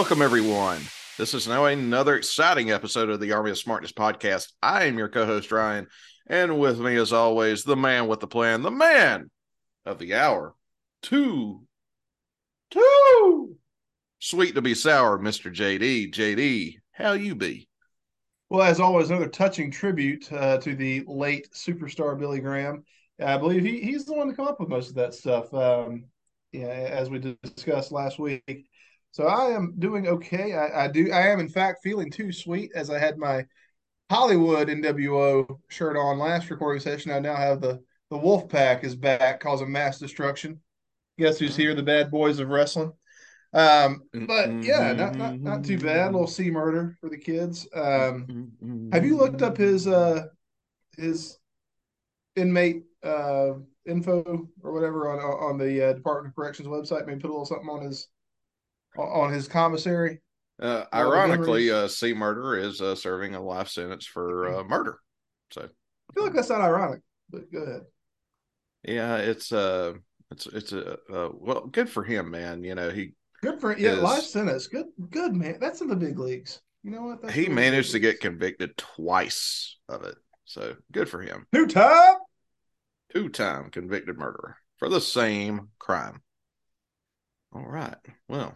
welcome everyone. This is now another exciting episode of the Army of Smarkness podcast. I am your co-host Ryan, and with me, as always, the man with the plan, the man of the hour, two, two, sweet to be sour, Mister JD. JD, how you be? Well, as always, another touching tribute uh, to the late superstar Billy Graham. I believe he, he's the one to come up with most of that stuff. Um, yeah, as we discussed last week. So I am doing okay. I, I, do. I am in fact feeling too sweet as I had my Hollywood NWO shirt on last recording session. I now have the the Wolf Pack is back, causing mass destruction. Guess who's here? The bad boys of wrestling. Um, but yeah, not not not too bad. A little C-Murder for the kids. Um, have you looked up his uh his inmate uh info or whatever on on the uh, Department of Corrections website? Maybe put a little something on his on his commissary. Uh, ironically, uh, C-Murder is uh, serving a life sentence for uh, murder. So I feel like that's not ironic, but go ahead. Yeah, it's uh, it's it's a uh, well, good for him, man. You know, he good for yeah, is, life sentence. Good, good man. That's in the big leagues. You know what? That's he managed to get convicted twice of it, so good for him. Two time, two time convicted murderer for the same crime. All right. Well,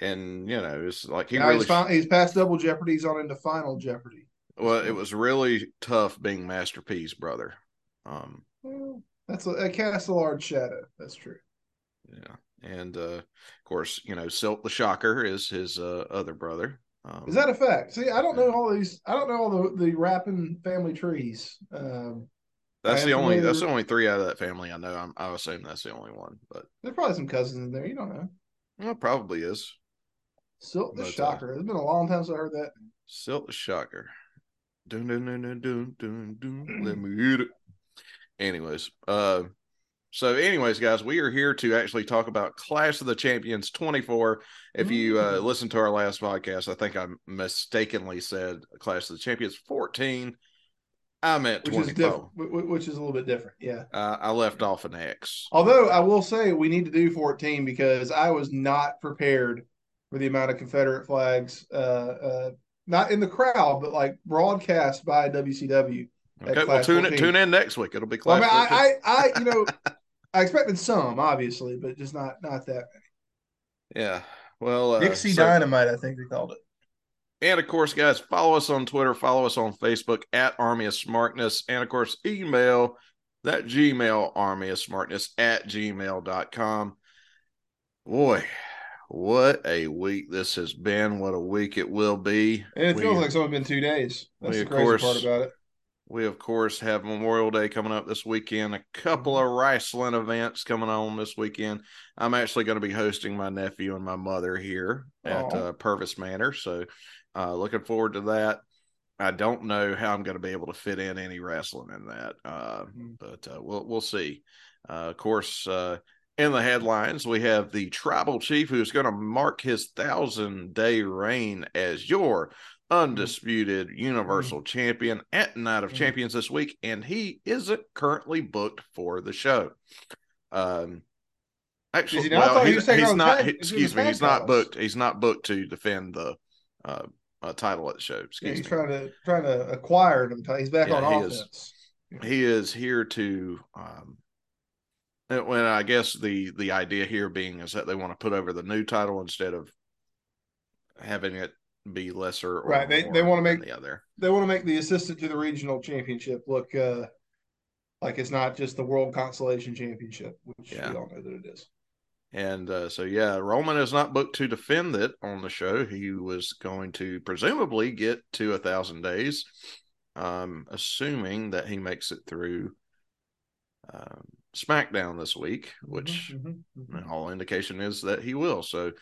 and you know, it's like he now really he's, fin- he's past double jeopardy. He's on into final jeopardy. Well, it was really tough being Master P's brother. Um, well, that's a, a cast a large shadow. That's true. Yeah, and uh, of course, you know, Silk the Shocker is his uh, other brother. Um, is that a fact? See, I don't know all these. I don't know all the the rapping family trees. Um, that's the only. That's the only three out of that family I know. I'm, I assume that's the only one, but there's probably some cousins in there. You don't know. Well, probably is. Silk the uh, Shocker. It's been a long time since I heard that. Silk the Shocker. Dun, dun, dun, dun, dun, dun, dun. Let me eat it. Anyways, uh, so anyways, guys, we are here to actually talk about Clash of the Champions 24. If you uh, mm. listen to our last podcast, I think I mistakenly said Clash of the Champions 14. I meant which 24. Is which is a little bit different. Yeah. Uh, I left off an X. Although I will say we need to do 14 because I was not prepared for the amount of Confederate flags, uh, uh, not in the crowd, but like broadcast by WCW. Okay, well, tune in, tune in next week. It'll be class. Well, I, I, I, I, you know, I expected some, obviously, but just not not that many. Yeah. Well, uh, Dixie so, Dynamite, I think they called it. And of course, guys, follow us on Twitter, follow us on Facebook at Army of Smarkness, and of course, email that Gmail Army of Smarkness at gmail.com. Boy, what a week this has been. What a week it will be. And it we, feels like it's only been two days. That's the crazy course, part about it. We, of course, have Memorial Day coming up this weekend, a couple of wrestling events coming on this weekend. I'm actually going to be hosting my nephew and my mother here at uh, Purvis Manor. So, uh, looking forward to that. I don't know how I'm going to be able to fit in any wrestling in that, uh, mm-hmm. but uh, we'll we'll see. Uh, of course, uh, in the headlines, we have the tribal chief who's going to mark his thousand day reign as your undisputed universal mm-hmm. champion at Night of mm-hmm. Champions this week, and he isn't currently booked for the show. Um, actually, he well, he's, he's not. excuse me, he's not booked. He's not booked to defend the uh, uh, title at the show. Excuse yeah, he's me. trying to trying to acquire him. He's back yeah, on he offense. Is, he is here to um, when I guess the the idea here being is that they want to put over the new title instead of having it be lesser. right. They they want to make the other. They want to make the assistant to the regional championship look uh, like it's not just the world consolation championship, which yeah. we all know that it is. And uh, so, yeah, Roman is not booked to defend it on the show. He was going to presumably get to a thousand days, um, assuming that he makes it through um, SmackDown this week, which mm-hmm, mm-hmm. mm-hmm. all indication is that he will. So,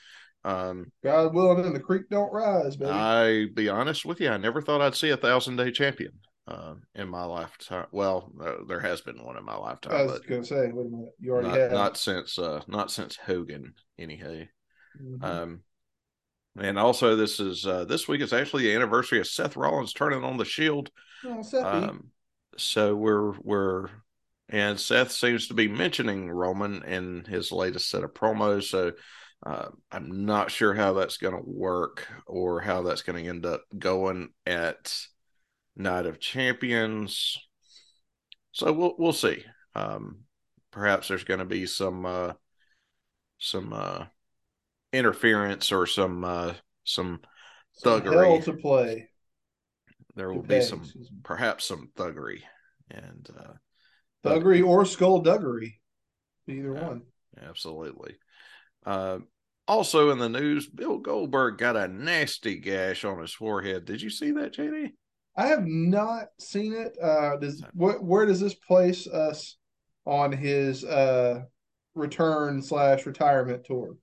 um, God willing, and the creek don't rise, baby. I be honest with you, I never thought I'd see a thousand day champion uh, in my lifetime. Well, uh, there has been one in my lifetime. I was going to say, wait a minute, you already not, had not since uh, not since Hogan, anyhow. Mm-hmm. Um, and also, this is uh, this week is actually the anniversary of Seth Rollins turning on the Shield. Oh, um, so we're we're and Seth seems to be mentioning Roman in his latest set of promos. So Uh, I'm not sure how that's going to work or how that's going to end up going at Night of Champions. So we'll we'll see. Um, perhaps there's going to be some uh, some uh, interference or some uh, some thuggery Hell to play. there will to be pay, some perhaps some thuggery and uh Thuggery or skullduggery. Either Yeah. one. absolutely uh also in the news bill goldberg got a nasty gash on his forehead did you see that jd I have not seen it. Uh, does what? Where does this place us on his uh return slash retirement tour?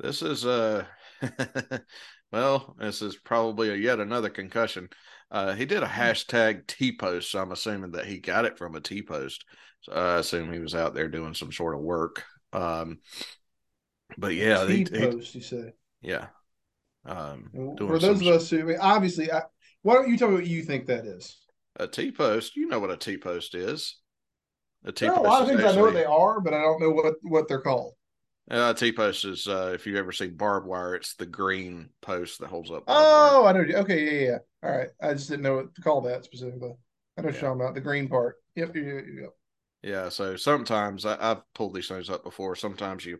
this is uh well this is probably a yet another concussion uh he did a hashtag t-post so i'm assuming that he got it from a t-post so i assume he was out there doing some sort of work um but yeah he, T post, you say. yeah um For those of us who, I mean, obviously, I, why don't you tell me what you think that is? A T post, you know what a T post is. A T There are a post. lot of things I know what they are, but I don't know what what they're called. Uh, T post is uh, if you ever see barbed wire, it's the green post that holds up. barbed wire. Oh, I know. Okay, yeah, yeah. All right. I just didn't know what to call that specifically. I know what Yeah. you're talking about the green part. Yep, yep, yep. Yeah. So sometimes I, I've pulled these things up before. Sometimes you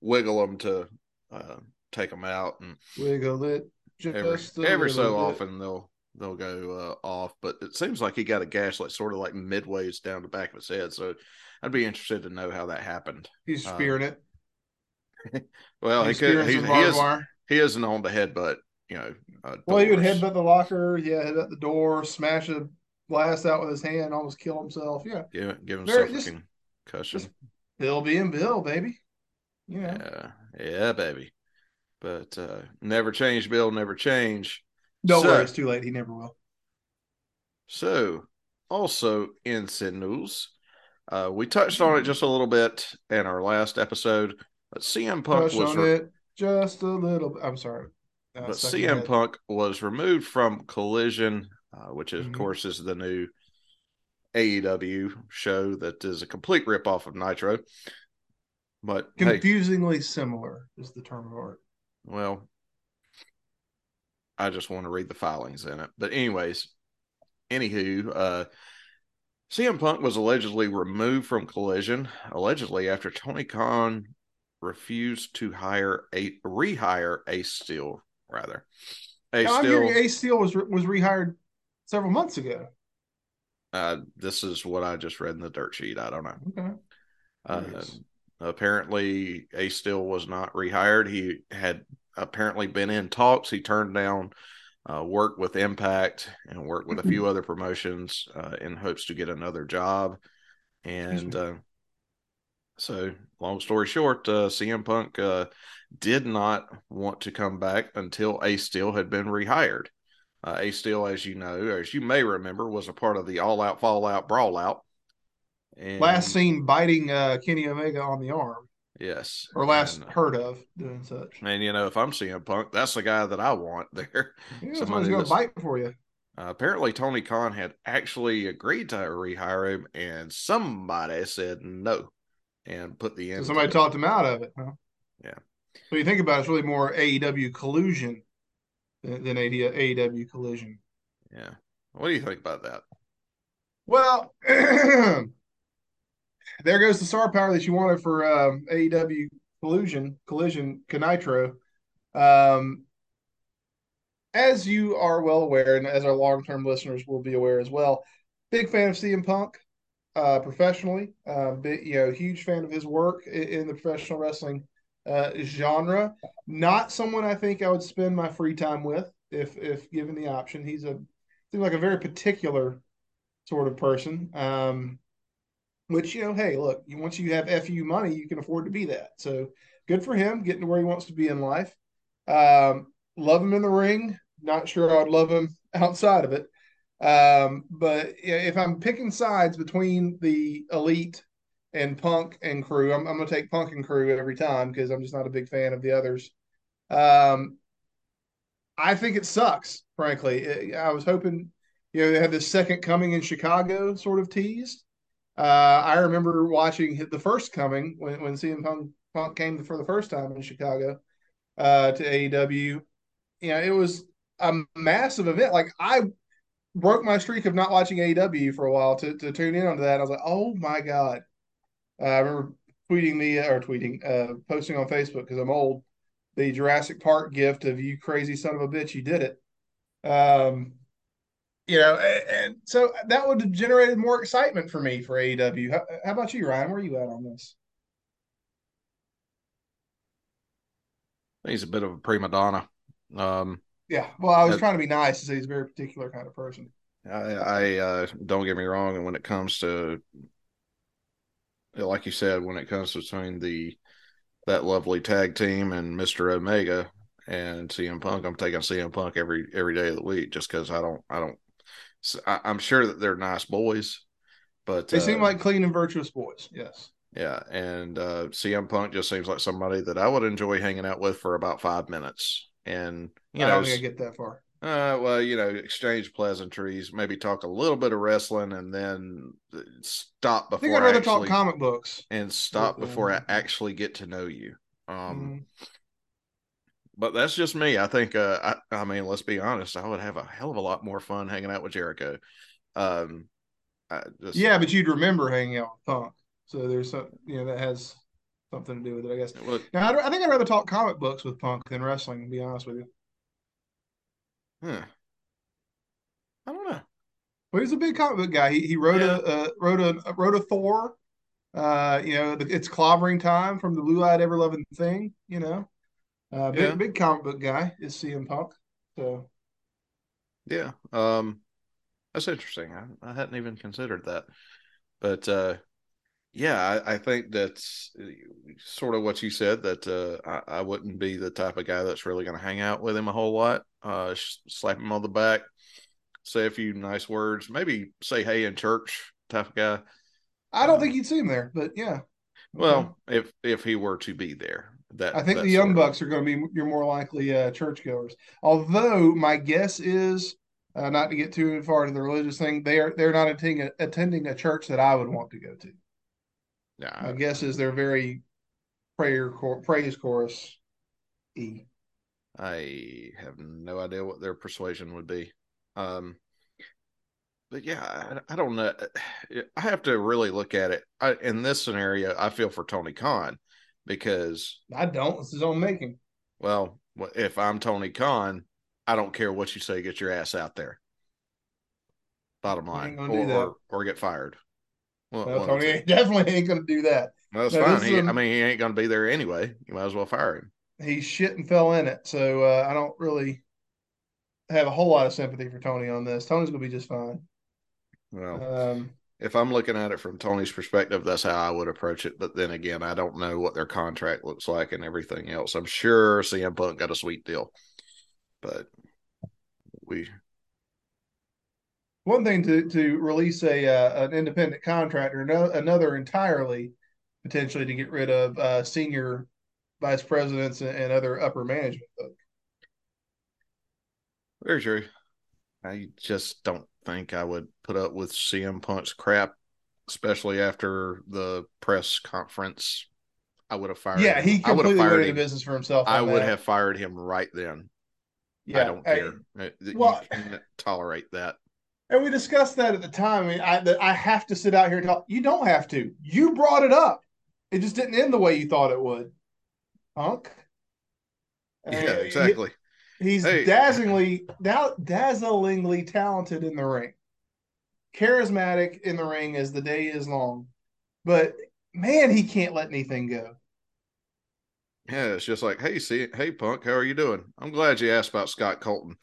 wiggle them to uh, take them out, and Wiggle it just every every so bit. often they'll they'll go uh, off. But it seems like he got a gash like sort of like midways down the back of his head. So I'd be interested to know how that happened. He's uh, spearing it. Well, he could. He, he is. He isn't on the headbutt. You know. Uh, Well, he would headbutt the locker. Yeah, headbutt the door, smash a glass out with his hand, almost kill himself. Yeah, Give, give Very- himself just- a concussion. just- Bill being Bill, baby. You know, Yeah, yeah, baby. But uh, never change, Bill. Never change. don't so- worry, it's too late. He never will. So, also in Sid news, uh, we touched on it just a little bit in our last episode, but CM Punk Touch was on re- it just a little. bit. I'm sorry. Uh, but CM. Punk was removed from Collision, uh, which is, Mhm. of course is the new AEW show that is a complete ripoff of Nitro. But hey, Confusingly similar is the term of art. Well, I just want to read the filings in it. But anyways, anywho, uh CM Punk was allegedly removed from Collision, allegedly after Tony Khan refused to hire a rehire Ace Steel, rather. Ace Now, Steel, Ace Steel was was rehired several months ago. uh, this is what I just read in the dirt sheet. I don't know. Okay. Uh, Nice. apparently, Ace Steel was not rehired. He had apparently been in talks. He turned down uh, work with Impact and worked with a few other promotions uh, in hopes to get another job. And uh, so, long story short, uh, CM Punk uh, did not want to come back until Ace Steel had been rehired. Uh, Ace Steel, as you know, as you may remember, was a part of the All Out Fallout Brawl Out. And Last seen biting uh, Kenny Omega on the arm, Yes. or last And, uh, heard of doing such. and, you know, if I'm CM Punk, that's the guy that I want there. Yeah, somebody's gonna bite for you. Uh, apparently, Tony Khan had actually agreed to rehire him, and somebody said no and put the So somebody talked him out of it. Huh? Yeah. So you think about it, it's really more AEW collusion than, than AEW collision. Yeah. What do you think about that? Well, there goes the star power that you wanted for um, AEW collusion, collision, Canitro. Um, as you are well aware, and as our long-term listeners will be aware as well, big fan of CM Punk, uh, professionally. Uh, big, you know, huge fan of his work in, in the professional wrestling uh, genre. Not someone I think I would spend my free time with if if given the option. He's a seems like a very particular sort of person. Um, which you know, hey, look, once you have fu money, you can afford to be that. So good for him, getting to where he wants to be in life. Um, love him in the ring. Not sure I would love him outside of it. Um, but if I'm picking sides between the elite and Punk and Crew, I'm, I'm going to take Punk and Crew every time because I'm just not a big fan of the others. Um, I think it sucks, frankly. I was hoping, you know, they had this second coming in Chicago sort of teased. Uh, I remember watching the first coming when, when CM Punk Punk came for the first time in Chicago uh, to AEW. You know, it was a massive event. Like I broke my streak of not watching AEW for a while to, to tune in onto that. I was like, oh my god! Uh, I remember tweeting the or tweeting, uh, posting on Facebook because I'm old. The Jurassic Park gift of you crazy son of a bitch, you did it. Um, you know, and, and so that would have generated more excitement for me for AEW. How, how about you, Ryan? Where are you at on this? He's a bit of a prima donna. Um, yeah, well, I was trying to be nice to say he's a very particular kind of person. I, I uh, don't get me wrong, and when it comes to, like you said, when it comes between the that lovely tag team and Mister Omega and CM Punk, I'm taking CM Punk every every day of the week just because I don't I don't I, am sure that they're nice boys, but they uh, seem like clean and virtuous boys. Yes. Yeah, and uh, CM Punk just seems like somebody that I would enjoy hanging out with for about five minutes, and you I know, I get that far. Uh, well, you know, exchange pleasantries, maybe talk a little bit of wrestling, and then stop before. I think I'd rather actually, talk comic books and stop before I actually get to know you. Um, mm-hmm. but that's just me. I think. Uh, I, I mean, let's be honest. I would have a hell of a lot more fun hanging out with Jericho. Um, just, yeah, but you'd remember hanging out with Punk. So there's some, you know, that has something to do with it, I guess. Well, now, I, I think I'd rather talk comic books with Punk than wrestling. To be honest with you. Huh. I don't know. Well, he's a big comic book guy. He he wrote yeah. a uh, wrote a wrote a Thor. Uh, you know, it's clobbering time from the Blue Eyed Ever Loving Thing. You know, uh, big yeah. big comic book guy is CM Punk. So, yeah, um, that's interesting. I, I hadn't even considered that, but uh, yeah, I, I, think that's uh, sort of what you said. That uh, I, I, wouldn't be the type of guy that's really going to hang out with him a whole lot. Uh, slap him on the back, say a few nice words, maybe say hey in church type of guy. I don't um, think you'd see him there, but yeah. Well, if if he were to be there, that I think the Young Bucks are going to be your more likely uh, churchgoers. Although my guess is, uh, not to get too far into the religious thing, they are they're not attending a, attending a church that I would want to go to. Yeah, my guess is they're very prayer praise chorus e. I have no idea what their persuasion would be. Um, but yeah, I, I, don't know. I have to really look at it. I, in this scenario, I feel for Tony Khan because I don't. It's his own making. Well, if I'm Tony Khan, I don't care what you say. Get your ass out there. Bottom line, or, or, or get fired. Well, no, Tony ain't, definitely ain't going to do that. Well, that's no, fine. He, I mean, he ain't going to be there anyway. You might as well fire him. He shit and fell in it, so uh, I don't really have a whole lot of sympathy for Tony on this. Tony's going to be just fine. Well, um, if I'm looking at it from Tony's perspective, that's how I would approach it. But then again, I don't know what their contract looks like and everything else. I'm sure CM Punk got a sweet deal, but we one thing to to release a uh, an independent contractor, another entirely potentially to get rid of uh, senior vice presidents and, and, other upper management. Very true. I just don't think I would put up with CM Punk's crap, especially after the press conference. I would have fired. Yeah, him. he completely went into business for himself. I would that. have fired him right then. Yeah, I don't care. I, well, you can't tolerate that. And we discussed that at the time. I, mean, I, I have to sit out here and talk. You don't have to. You brought it up. It just didn't end the way you thought it would. Punk. Yeah, exactly. He, he's hey. dazzlingly, dazzlingly talented in the ring. Charismatic in the ring as the day is long. But man, he can't let anything go. Yeah, it's just like, hey, see, hey, Punk, how are you doing? I'm glad you asked about Scott Colton.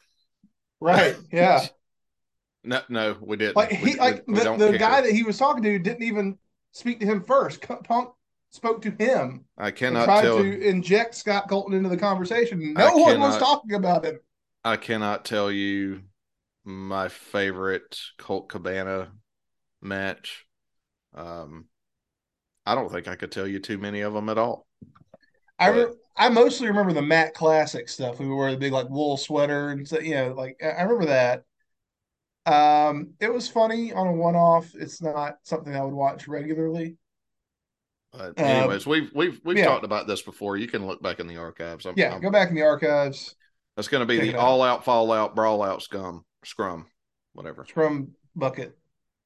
Right. Yeah. No, no, we didn't. Like he, we, like we, the, the guy that he was talking to didn't even speak to him first. Punk spoke to him. I cannot tried tell, to inject Scott Colton into the conversation. No one was talking about him. I cannot tell you my favorite Colt Cabana match. Um, I don't think I could tell you too many of them at all. I re- I mostly remember the Matt Classic stuff. We wore the big like wool sweater and so, you know, like I remember that. Um, it was funny on a one-off. It's not something I would watch regularly. But um, anyways, um, we've we've we've yeah. talked about this before. You can look back in the archives. I'm, yeah, I'm, go back in the archives. That's going to be the all out, fall out, brawl out, scum, scrum, whatever. Scrum bucket.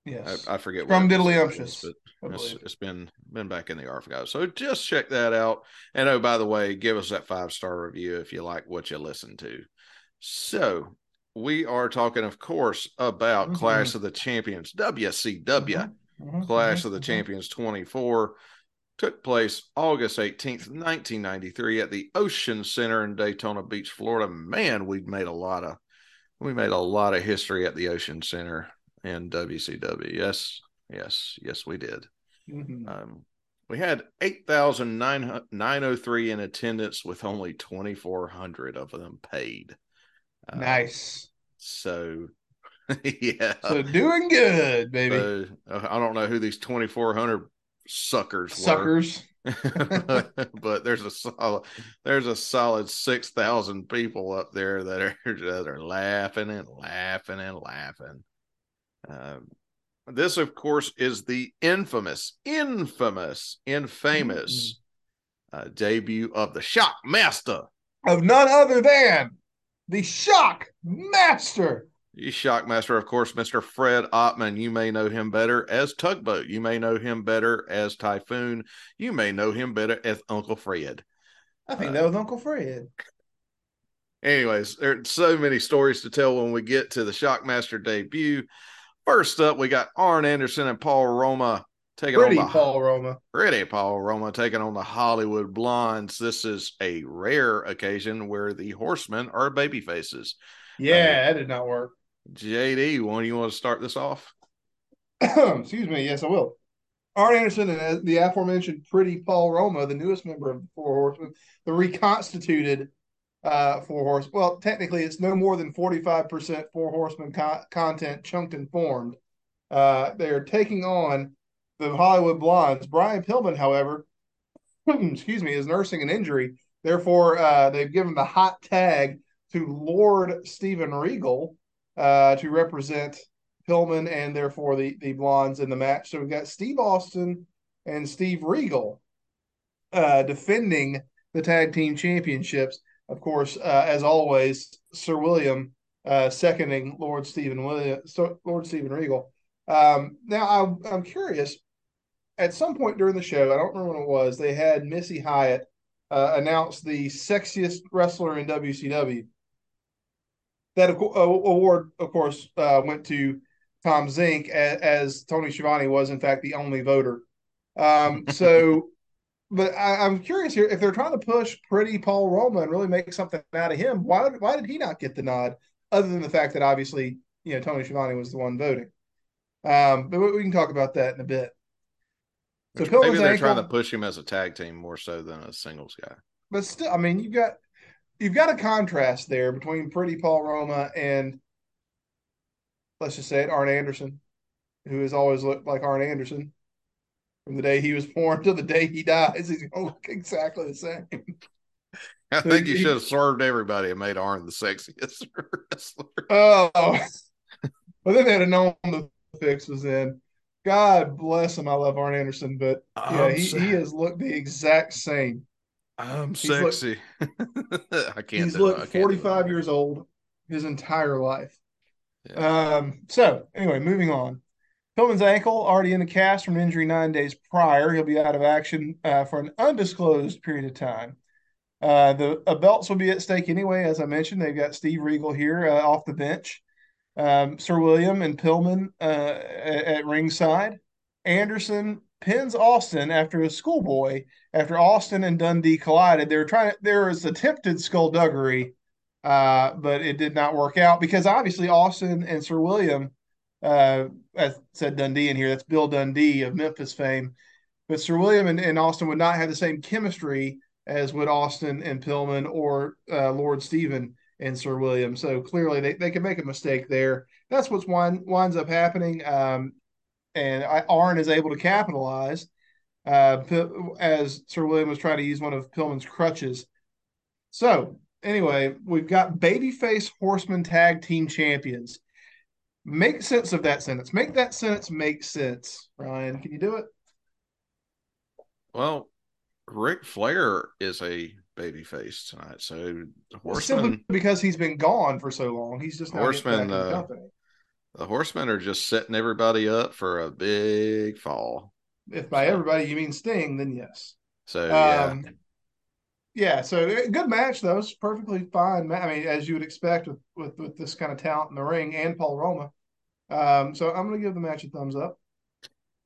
Yes, I, I forget. Scrum diddlyumptious. But it's, it's been been back in the archives, so just check that out. And oh, by the way, give us that five star review if you like what you listen to. So we are talking, of course, about mm-hmm. Clash of the Champions, WCW mm-hmm. mm-hmm. Clash mm-hmm. of the mm-hmm. Champions 24 took place August 18th, 1993 at the Ocean Center in Daytona Beach, Florida. Man, we made a lot of we made a lot of history at the Ocean Center in WCW. Yes, yes, yes, we did. Mm-hmm. Um, we had 8,903 in attendance with only 2,400 of them paid. Uh, nice. So, yeah. So doing good, baby. Uh, I don't know who these 2,400 suckers suckers but there's a solid there's a solid 6000 people up there that are that are laughing and laughing and laughing um, this of course is the infamous infamous infamous mm-hmm. uh, debut of the shock master of none other than the shock master The shock master, of course, Mr. Fred Ottman. You may know him better as Tugboat. You may know him better as Typhoon. You may know him better as Uncle Fred. I think uh, that was Uncle Fred. Anyways, there's so many stories to tell when we get to the Shockmaster debut. First up, we got Arn Anderson and Paul Roma taking pretty on the Paul Roma. Pretty Paul Roma taking on the Hollywood Blondes. This is a rare occasion where the horsemen are baby faces. Yeah, uh, that did not work. JD, one you want to start this off? Excuse me. Yes, I will. Arn Anderson and the aforementioned Pretty Paul Roma, the newest member of the Four Horsemen, the reconstituted uh, Four Horse. Well, technically, it's no more than forty-five percent Four Horsemen co- content chunked and formed. Uh, they are taking on the Hollywood Blondes. Brian Pillman, however, excuse me, is nursing an injury. Therefore, uh, they've given the hot tag to Lord Steven Regal, uh, to represent Pillman and therefore the the blondes in the match. So we've got Steve Austin and Steve Regal uh, defending the tag team championships. Of course, uh, as always, Sir William uh, seconding Lord Stephen William, Lord Stephen Regal. Um, now, I, I'm curious. At some point during the show, I don't remember when it was, they had Missy Hyatt uh, announce the sexiest wrestler in WCW that uh, award, of course, uh, went to Tom Zenk, as, as, Tony Schiavone was, in fact, the only voter. Um, so, but I, am curious here if they're trying to push Pretty Paul Roma and really make something out of him. Why why did he not get the nod? Other than the fact that obviously, you know, Tony Schiavone was the one voting. Um, but we can talk about that in a bit. So maybe they're ankle, trying to push him as a tag team more so than a singles guy. But still, I mean, you've got you've got a contrast there between Pretty Paul Roma and let's just say it, Arn Anderson, who has always looked like Arn Anderson from the day he was born to the day he dies. He's going to look exactly the same. I think you should have served everybody and made Arn the sexiest wrestler. Oh, well, then they'd have known the fix was in. God bless him. I love Arn Anderson, but yeah, he, he has looked the exact same I'm he's sexy. I can't. He's looked 45 years old his entire life. Yeah. Um. So anyway, moving on. Pillman's ankle already in the cast from injury nine days prior. He'll be out of action uh, for an undisclosed period of time. Uh, the uh, belts will be at stake anyway. As I mentioned, they've got Steve Regal here uh, off the bench, um, Sir William and Pillman uh, at, at ringside. Anderson pins Austin after a schoolboy after Austin and Dundee collided. They were trying there was attempted skullduggery, uh, but it did not work out because obviously Austin and Sir William, uh, as said Dundee in here, that's Bill Dundee of Memphis fame. But Sir William and, and Austin would not have the same chemistry as would Austin and Pillman or uh, Lord Stephen and Sir William. So clearly they, they can make a mistake there. That's what winds up happening. Um, and Arn is able to capitalize uh, as Sir William was trying to use one of Pillman's crutches. So anyway, we've got babyface horseman tag team champions. Make sense of that sentence. Make that sentence make sense, Ryan. Can you do it? Well, Ric Flair is a baby face tonight, so Horseman simply because he's been gone for so long, he's just Horseman. Uh, the, the Horsemen are just setting everybody up for a big fall. If by so. everybody you mean Sting, then yes. So yeah. Um, yeah, so eh, good match though. It's perfectly fine. I mean, as you would expect with, with, with this kind of talent in the ring and Paul Roma. Um, so I'm going to give the match a thumbs up.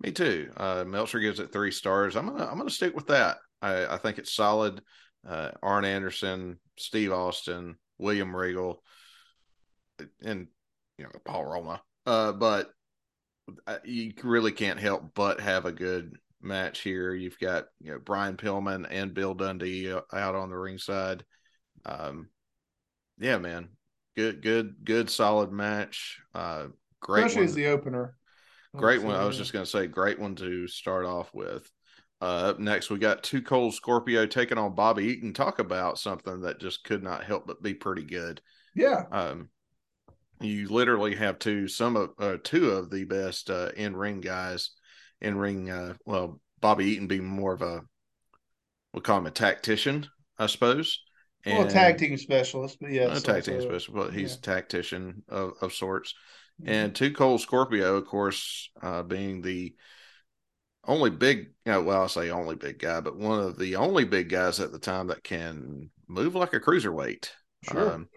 Me too. Uh, Meltzer gives it three stars. I'm gonna I'm gonna stick with that. I, I think it's solid. Uh, Arn Anderson, Steve Austin, William Regal, and you know Paul Roma. Uh, but you really can't help but have a good match here. You've got you know Brian Pillman and Bill Dundee uh, out on the ringside. Um, yeah, man, good, good, good, solid match. Uh, great, especially one. as the opener. Great one. I was just going to say, great one to start off with. Uh, up next, we got Two Cold Scorpio taking on Bobby Eaton. Talk about something that just could not help but be pretty good. Yeah. Um, you literally have two some of uh, two of the best uh, in ring guys in ring. Uh, well, Bobby Eaton being more of a we'll call him a tactician, I suppose. And, well, a tag team specialist, but yeah, a tag team specialist, but he's yeah. a tactician of, of sorts. Mm-hmm. And Two Cold Scorpio, of course, uh, being the only big, you know, well, I say only big guy, but one of the only big guys at the time that can move like a cruiserweight. Sure. Um,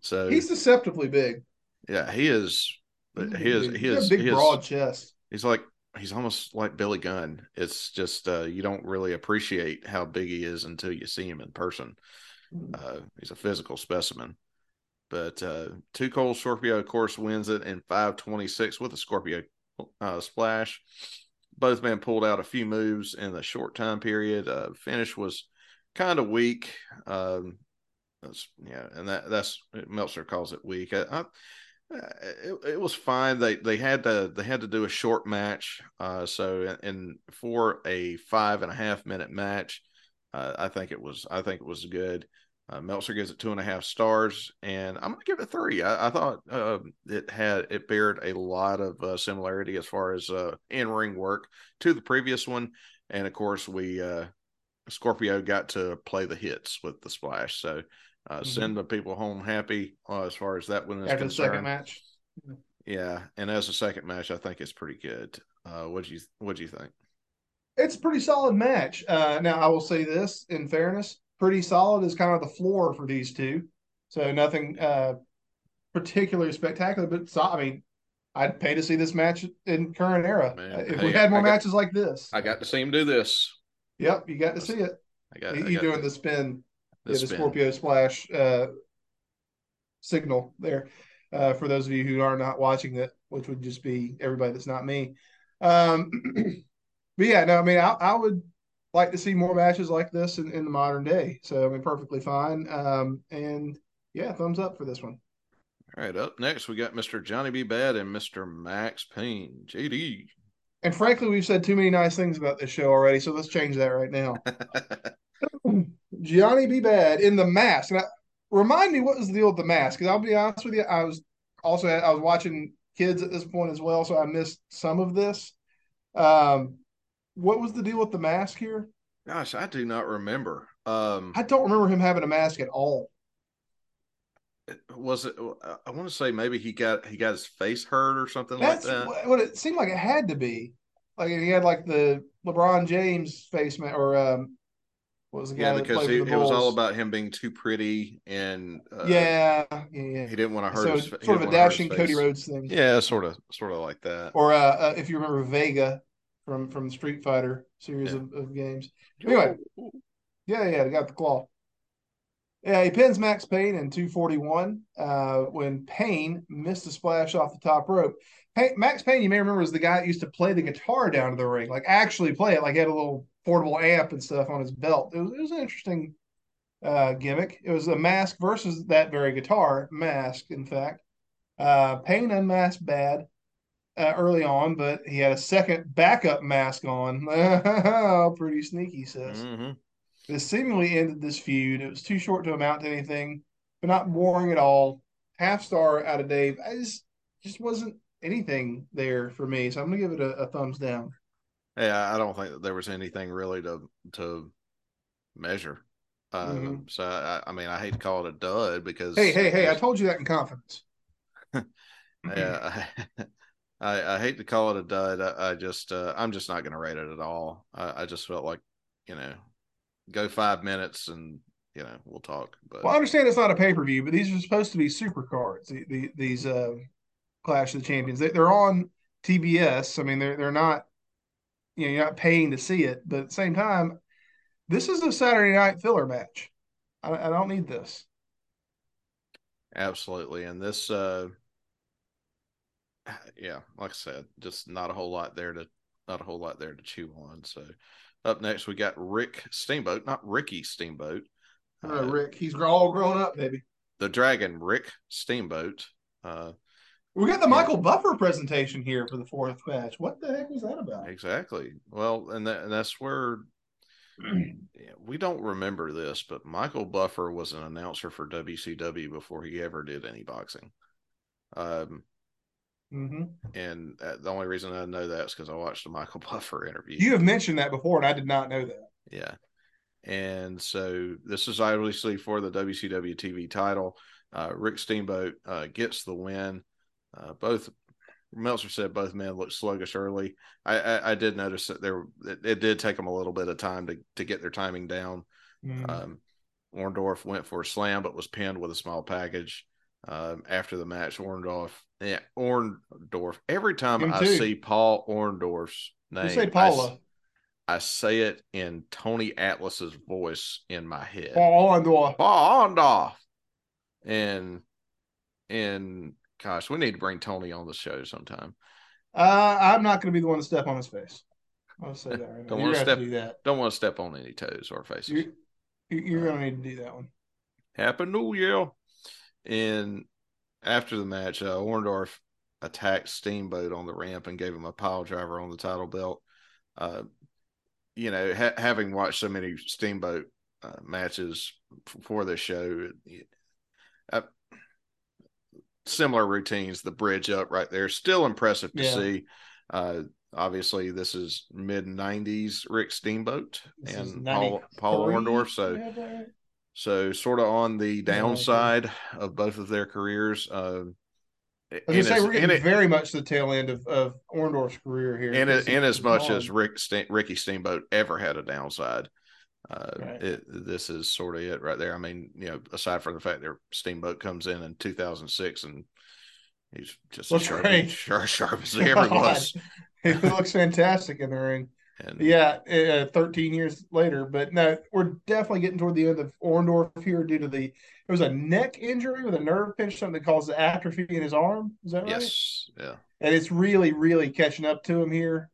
so he's deceptively big. Yeah, he is. He's he is. He is. Big, he is, broad chest. He's like he's almost like Billy Gunn. It's just uh, you don't really appreciate how big he is until you see him in person. Mm. Uh, he's a physical specimen. But uh, Too Cold Scorpio, of course, wins it in 526 with a Scorpio uh, splash. Both men pulled out a few moves in the short time period. Uh, finish was kind of weak. Um, that's, yeah, and that that's Meltzer calls it weak. I, I, it, it was fine. They they had to they had to do a short match. Uh, so and for a five and a half minute match, uh, I think it was I think it was good. Uh, Meltzer gives it two and a half stars, and I'm going to give it three. I, I thought uh, it had it bared a lot of uh, similarity as far as uh, in ring work to the previous one, and of course we uh, Scorpio got to play the hits with the splash, so uh, mm-hmm. send the people home happy as far as that one is After concerned. the second match, yeah, and as a second match, I think it's pretty good. Uh, what do you what do you think? It's a pretty solid match. now I will say this in fairness pretty solid is kind of the floor for these two. So nothing uh, particularly spectacular, but so, I mean, I'd pay to see this match in current era. Man, if hey, we had more got, matches like this, I got to see him do this. Yep, you got to see it. I got you doing the spin, the, yeah, the Scorpio splash uh, signal there. Uh, for those of you who are not watching it, which would just be everybody that's not me. Um, but yeah, no, I mean, I, I would like to see more matches like this in, in the modern day. So I mean, perfectly fine. Um, and yeah, thumbs up for this one. All right, up next we got Mr. Johnny B. Bad and Mr. Max Payne. JD. And frankly, we've said too many nice things about this show already, so let's change that right now. Johnny B. Bad in the mask. Now, remind me what was the deal with the mask? Because I'll be honest with you, I was also I was watching kids at this point as well, so I missed some of this. Um, what was the deal with the mask here? Gosh, I do not remember. Um, I don't remember him having a mask at all. Was it? I want to say maybe he got he got his face hurt or something That's like that. What it seemed like it had to be. Like he had like the LeBron James face mask, or um, what was the guy? Yeah, because he, it was all about him being too pretty and uh, yeah, yeah, yeah, he didn't want to hurt. So his, sort of a dashing Cody Rhodes thing. Yeah, sort of, sort of like that. Or uh, uh, if you remember Vega from from the Street Fighter series yeah. of, of, games. Anyway, yeah, yeah, got the claw. Yeah, he pins Max Payne in 241 uh, when Payne missed a splash off the top rope. Payne, Max Payne, you may remember, was the guy that used to play the guitar down to the ring, like actually play it, like he had a little portable amp and stuff on his belt. It was, it was an interesting uh, gimmick. It was a mask versus that very guitar mask, in fact. Uh, Payne unmasked bad uh, early on, but he had a second backup mask on. Pretty sneaky, says. Mm-hmm. This seemingly ended this feud. It was too short to amount to anything, but not boring at all. Half star out of Dave. I just just wasn't anything there for me, so I'm gonna give it a, a thumbs down. Yeah, I don't think that there was anything really to to measure. Um, mm-hmm. So I, I, mean, I hate to call it a dud because hey, hey, hey, I told you that in confidence. yeah, I, I, hate to call it a dud. I, I just uh, I'm just not going to rate it at all. I, I just felt like you know, go five minutes and you know we'll talk. But well, I understand it's not a pay per view, but these are supposed to be super cards. The, the, these uh, Clash of the Champions, they, are on TBS. I mean, they're they're not you know you're not paying to see it, but at the same time, this is a Saturday night filler match. I, I don't need this. Absolutely, and this, uh, yeah, like I said, just not a whole lot there to not a whole lot there to chew on. So, up next we got Rick Steamboat, not Ricky Steamboat. Uh, Rick, he's all grown up, baby. The Dragon, Rick Steamboat. Uh, we got the Michael Buffer presentation here for the fourth match. What the heck was that about? Exactly. Well, and, that, and that's where we don't remember this, but Michael Buffer was an announcer for WCW before he ever did any boxing. Um, mm-hmm. and uh, the only reason I know that is because I watched a Michael Buffer interview. You have mentioned that before, and I did not know that. Yeah, and so this is obviously for the WCW TV title. Uh, Rick Steamboat uh, gets the win. Uh, both Meltzer said both men looked sluggish early. I, I, I did notice that there it, it, did take them a little bit of time to to get their timing down. Mm. Um, Orndorff went for a slam, but was pinned with a small package. Um, after the match, Orndorff, yeah, Orndorff. Every time I see Paul Orndorff's name, you say Paula. I, I, say it in Tony Atlas's voice in my head. Paul Orndorff. Paul Orndorff. And and Gosh, we need to bring Tony on the show sometime. Uh, I'm not going to be the one to step on his face. I'll say that right don't want to step. Do don't want to step on any toes or faces. You're, you're going to need to do that one. Happy New Year! And after the match, uh, Orndorff attacked Steamboat on the ramp and gave him a pile driver on the title belt. Uh, you know, ha- having watched so many Steamboat uh, matches for this show, I, similar routines. The bridge up right there, still impressive to yeah. see. Uh, obviously, this is mid '90s Rick Steamboat this and Paul Paul Orndorff. So, so sort of on the downside yeah, of both of their careers. Uh, I was say we're getting it, very much the tail end of, of Orndorff's career here. And, in as much as Rick Ricky Steamboat ever had a downside, uh, right. it, this is sort of it right there. I mean, you know, aside from the fact that Steamboat comes in in 2006 and he's just looks sharp, great. sharp, sharp as he ever was. he looks fantastic in the ring. And, yeah, uh, 13 years later, but no, we're definitely getting toward the end of Orndorff here due to the it was a neck injury with a nerve pinch, something that caused the atrophy in his arm. Is that right? Yes. Yeah. And it's really, really catching up to him here.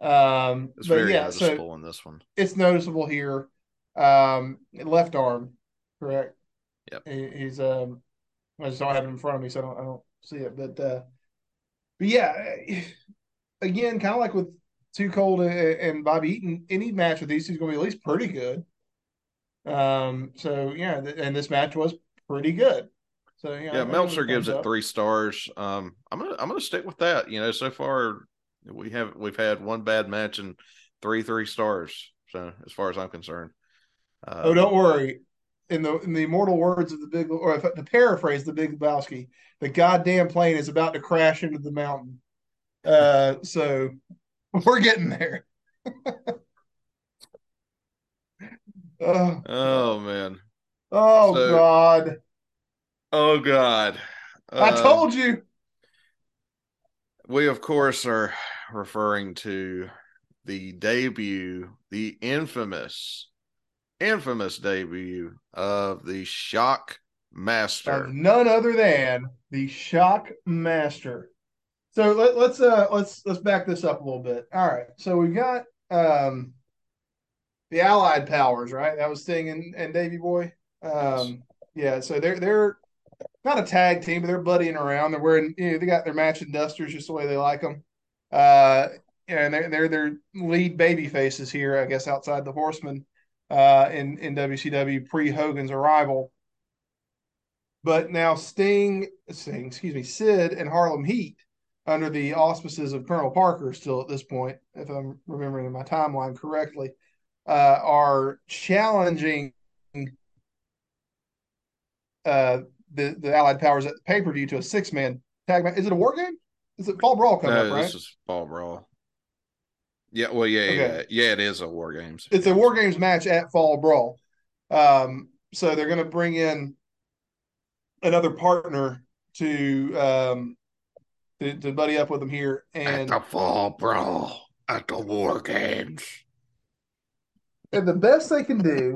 Um, it's very yeah, noticeable so in this one. It's noticeable here. Um, left arm, correct? Yep. He, he's um, I just don't have it in front of me, so I don't, I don't see it. But uh, but yeah, again, kind of like with Too Cold and Bobby Eaton, any match with these two is going to be at least pretty good. Um, so yeah, and this match was pretty good. So yeah, yeah Meltzer gives it three stars. Um, I'm gonna I'm gonna stick with that. You know, so far we have we've had one bad match and three three stars. So as far as I'm concerned. Uh, oh, don't worry. In the in the immortal words of the big, or to paraphrase the Big Lebowski, the goddamn plane is about to crash into the mountain. Uh, so we're getting there. oh, oh man. Oh so, God. Oh God. I uh, told you. We of course are referring to the debut, the infamous, infamous debut of the Shock Master. Of none other than the Shock Master. So let, us uh let's let's back this up a little bit. All right. So we've got um the Allied powers, right? That was Sting and, and Davy Boy. Um yeah, so they're they're not a tag team, but they're buddying around. They're wearing, you know, they got their matching dusters just the way they like them. Uh, and they're they're their lead baby faces here, I guess, outside the Horsemen uh, in in WCW pre Hogan's arrival. But now Sting, Sting, excuse me, Sid and Harlem Heat under the auspices of Colonel Parker, still at this point, if I'm remembering my timeline correctly, uh, are challenging uh, the the Allied powers at the pay per view to a six man tag match. Is it a war game? Is it Fall Brawl coming no, up? Right, this is Fall Brawl. Yeah, well, yeah, okay. yeah, yeah. It is a War Games. It's a War Games match at Fall Brawl. Um, so they're going to bring in another partner to um to, to buddy up with them here and at the Fall Brawl at the War Games. And the best they can do,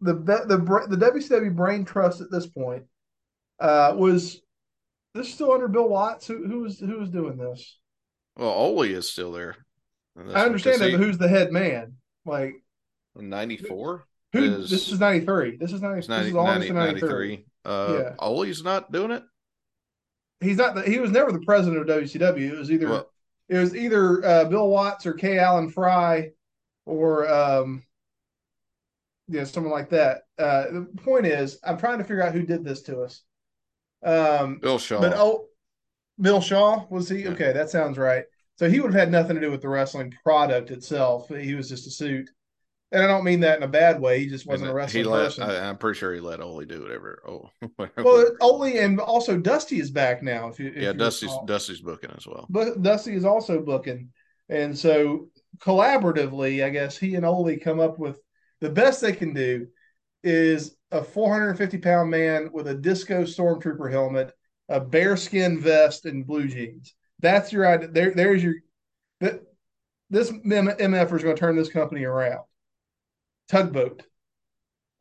the the the WCW brain trust at this point uh, was this is still under Bill Watts? Who who was who was doing this? Well, Ole is still there. I understand that, but who's the head man? Like ninety four. Who is, this is ninety three. This is ninety. 90, this is August 90, 93. Uh, yeah. Ole's not doing it. He's not. The, he was never the president of WCW. It was either well, it was either uh, Bill Watts or K. Allen Fry, or um, yeah, someone like that. Uh, the point is, I'm trying to figure out who did this to us. Um, Bill Shaw. But oh, Bill Shaw was he? Yeah. Okay, that sounds right. So he would have had nothing to do with the wrestling product itself. He was just a suit. And I don't mean that in a bad way. He just wasn't a wrestling let, person. I, am pretty sure he let Ole do whatever. Oh, whatever. well, Ole and also Dusty is back now. If you, if yeah, Dusty's recall. Dusty's booking as well. But Dusty is also booking, and so collaboratively, I guess he and Ole come up with the best they can do is a 450 pound man with a disco stormtrooper helmet, a bearskin vest, and blue jeans. That's your idea. There, there's your that this MF is going to turn this company around. Tugboat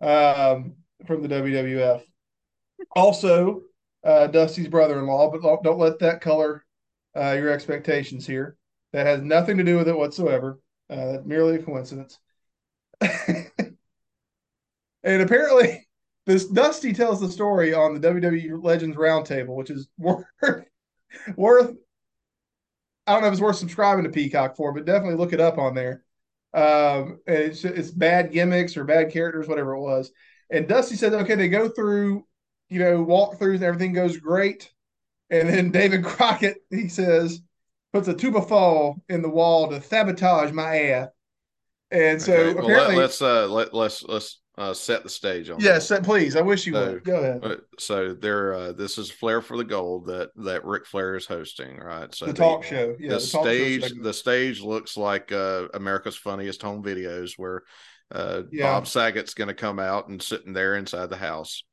um, from the WWF. Also, uh, Dusty's brother-in-law, but don't let that color uh, your expectations here. That has nothing to do with it whatsoever. Uh, merely a coincidence. and apparently, this Dusty tells the story on the WWE Legends Roundtable, which is worth worth. I don't know if it's worth subscribing to Peacock for, but definitely look it up on there. Um, it's it's bad gimmicks or bad characters, whatever it was. And Dusty said, okay, they go through, you know, walkthroughs and everything goes great. And then David Crockett, he says, puts a tuba fall in the wall to sabotage my ass. And so okay. well, apparently, let, us uh let let's let's uh, set the stage on. Yes, yeah, please. I wish you so, would. Go ahead. Uh, so there, uh, this is Flair for the Gold that that Ric Flair is hosting, right? So the, the talk show. Yeah, the, the stage. The stage looks like uh, America's Funniest Home Videos, where uh, yeah. Bob Saget's going to come out and sitting there inside the house.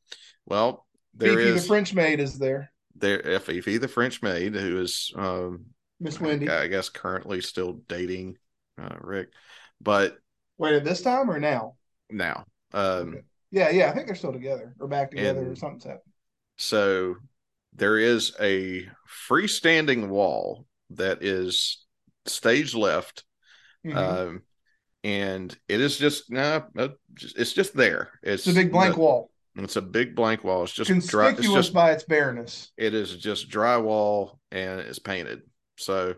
Well, there Fifi is the French maid is there. There, Fifi the French maid, who is um, Miss Wendy, I, I, guess currently still dating uh, Rick, but wait, at this time or now? Now, um. Yeah, yeah, I think they're still together or back together or something's happened. So there is a freestanding wall that is stage left. Mm-hmm. Um, and it is just no, nah, it's just there. It's, it's a big blank the, wall. It's a big blank wall. It's just conspicuous dry, it's just, by its bareness. It is just drywall and it's painted. So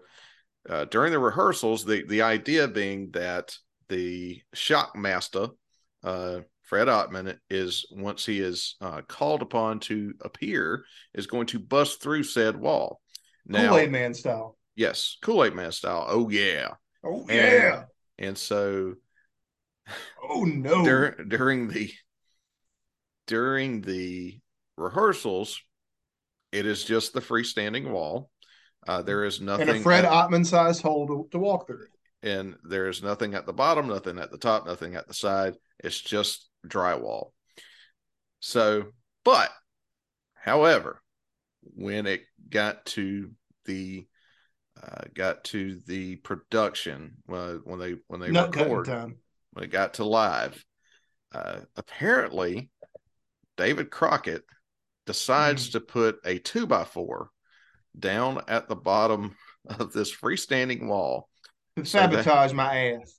uh, during the rehearsals, the the idea being that the Shockmaster uh, Fred Ottman is once he is uh, called upon to appear, is going to bust through said wall. Now, Kool Aid Man style. Yes, Kool Aid Man style. Oh yeah. Oh yeah. And, and so. Oh no. During, during the during the rehearsals, it is just the freestanding wall. Uh, there is nothing. And a Fred at, Ottman size hole to, to walk through. And there is nothing at the bottom, nothing at the top, nothing at the side. It's just drywall. So, but however, when it got to the uh, got to the production uh, when they when they Not record when it got to live, uh, apparently David Crockett decides mm. to put a two by four down at the bottom of this freestanding wall to sabotage that, my ass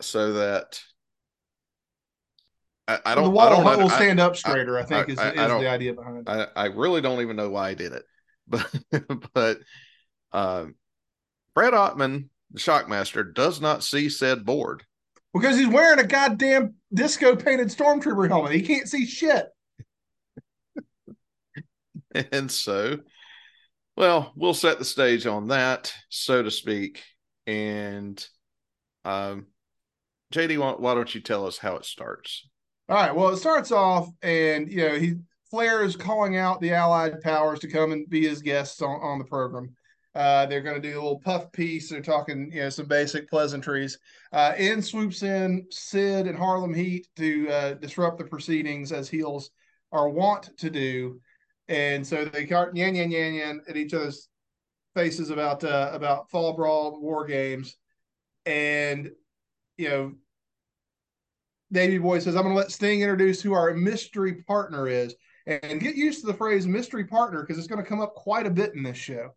so that I, I don't. the wall I don't, will stand up straighter. I, I think is, is the idea behind it. I, really don't even know why I did it, but but um, Fred Ottman, the Shockmaster, does not see said board because he's wearing a goddamn disco painted stormtrooper helmet. He can't see shit. and so Well, we'll set the stage on that, so to speak. And um, JD, why, why don't you tell us how it starts? All right. Well, it starts off, and you know, he Flair is calling out the Allied powers to come and be his guests on, on the program. Uh, they're going to do a little puff piece. They're talking, you know, some basic pleasantries. Uh, in swoops in Sid and Harlem Heat to uh, disrupt the proceedings as heels are wont to do, and so they start yan yan yan yan at each other's faces about uh, about fall brawl war games, and you know, Davey Boy says, "I'm going to let Sting introduce who our mystery partner is." And get used to the phrase mystery partner because it's going to come up quite a bit in this show.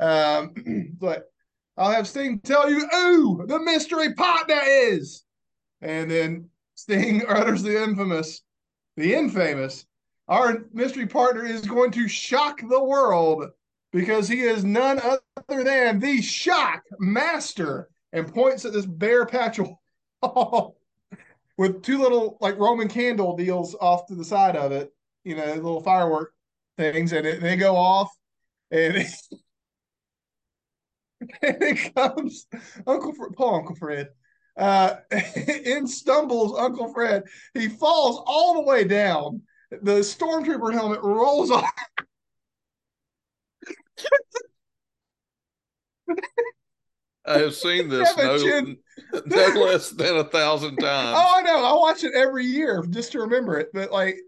Um, but I'll have Sting tell you who the mystery partner is. And then Sting utters the infamous, the infamous, our mystery partner is going to shock the world because he is none other than the shock master and points at this bare patch of with two little like Roman candle deals off to the side of it, you know, little firework things, and it, they go off, and it, and it comes Uncle Fred, poor Uncle Fred. Uh, in stumbles Uncle Fred. He falls all the way down. The stormtrooper helmet rolls off. I have seen this no, no less than a thousand times. Oh, I know. I watch it every year just to remember it. But like,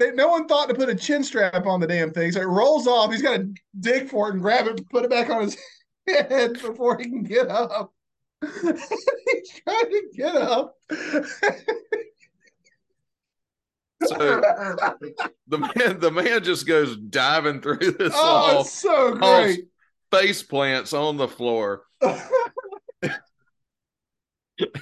no one thought to put a chin strap on the damn thing. So it rolls off. He's got to dig for it and grab it, put it back on his head before he can get up. He's trying to get up. so the man, the man just goes diving through this oh, wall. so great. Face plants on the floor.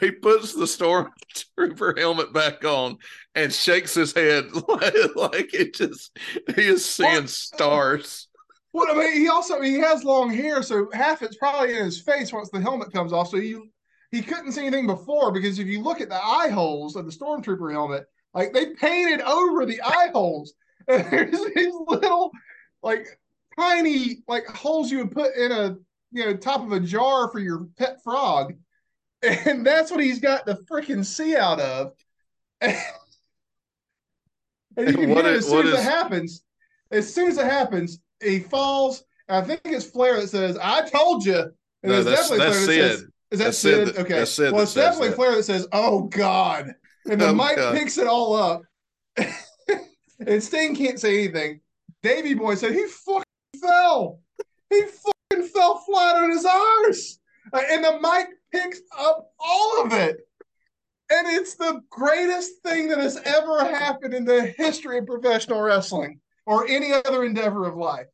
he puts the stormtrooper helmet back on and shakes his head like, like it just he is seeing what? stars. Well, I mean, he also he has long hair, so half it's probably in his face once the helmet comes off. So you he couldn't see anything before because if you look at the eye holes of the stormtrooper helmet, like they painted over the eye holes, and there's these little like tiny like holes you would put in a you know top of a jar for your pet frog, and that's what he's got the freaking see out of. And, you can what hear is, as soon as is... it happens, as soon as it happens, he falls. I think it's Flair that says, "I told you." And no, that's, that's Flair Sid. That says, is that Sid? Okay. That's Sid well, it's definitely that. Flair that says, "Oh God," and then oh, Mike God. picks it all up, and Sting can't say anything. Davey Boy said he fucking fell. He fucking fell flat on his arse, uh, and the mic picks up all of it. And it's the greatest thing that has ever happened in the history of professional wrestling or any other endeavor of life.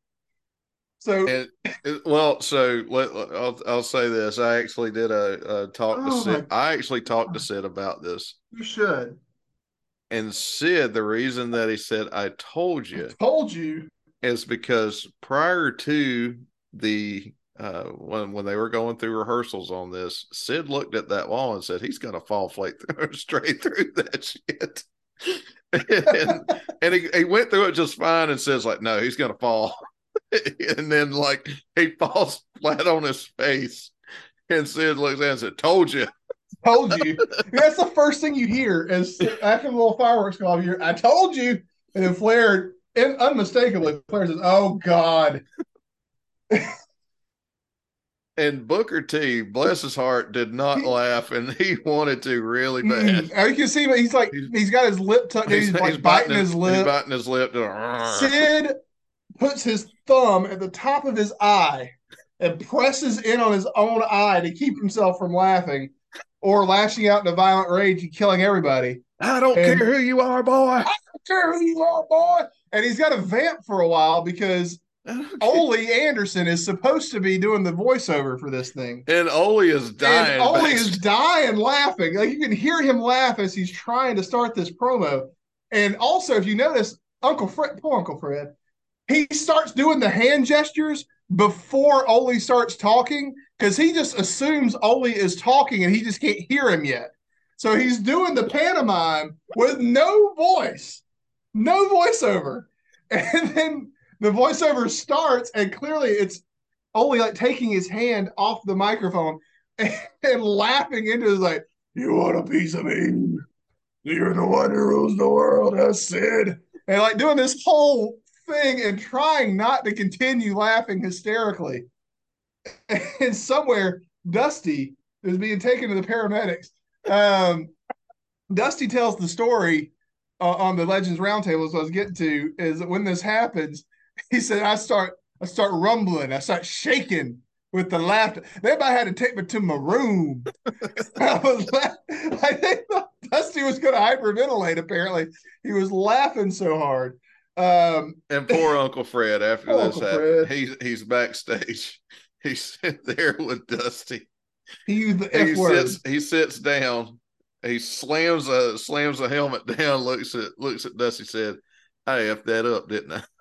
So, and, well, so let, I'll, I'll say this. I actually did a, a talk oh to Sid. I actually talked to Sid about this. You should. And Sid, the reason that he said, I told you, I told you, is because prior to the uh, when when they were going through rehearsals on this, Sid looked at that wall and said, "He's gonna fall straight through, straight through that shit." and, and he, he went through it just fine and says like no he's gonna fall and then like he falls flat on his face and sid looks at and said told you told you that's the first thing you hear is after the little fireworks go off here. i told you and then flair and unmistakably flair says oh god and Booker T, bless his heart, did not laugh, and he wanted to really bad. Mm, you can see, but he's like he's, he's got his lip tucked. He's, he's, like he's biting, biting his, his, lip. He's biting his lip. Sid puts his thumb at the top of his eye and presses in on his own eye to keep himself from laughing or lashing out in a violent rage and killing everybody. I don't and, care who you are, boy. I don't care who you are, boy. And he's got a vamp for a while because Ole Anderson is supposed to be doing the voiceover for this thing. And Ole is dying. And Ole is dying laughing. Like you can hear him laugh as he's trying to start this promo. And also, if you notice, Uncle Fred, poor Uncle Fred, he starts doing the hand gestures before Ole starts talking because he just assumes Ole is talking and he just can't hear him yet. So he's doing the pantomime with no voice, no voiceover. And then the voiceover starts, and clearly it's only like taking his hand off the microphone and, and laughing into his like, "You want a piece of me? You're the one who rules the world, huh, Sid?" And like doing this whole thing and trying not to continue laughing hysterically. And somewhere, Dusty is being taken to the paramedics. Um, Dusty tells the story uh, on the Legends Roundtable, as I was getting to, is that when this happens, he said, I start I start rumbling, I start shaking with the laughter. Everybody had to take me to my room. I was I think Dusty was going to hyperventilate, apparently. He was laughing so hard. Um, and poor Uncle Fred, after this happened, he's he's backstage. He's sitting there with Dusty. He the he word. Sits, he sits down. He slams a slams a helmet down. Looks at looks at Dusty. Said, "I effed that up, didn't I?"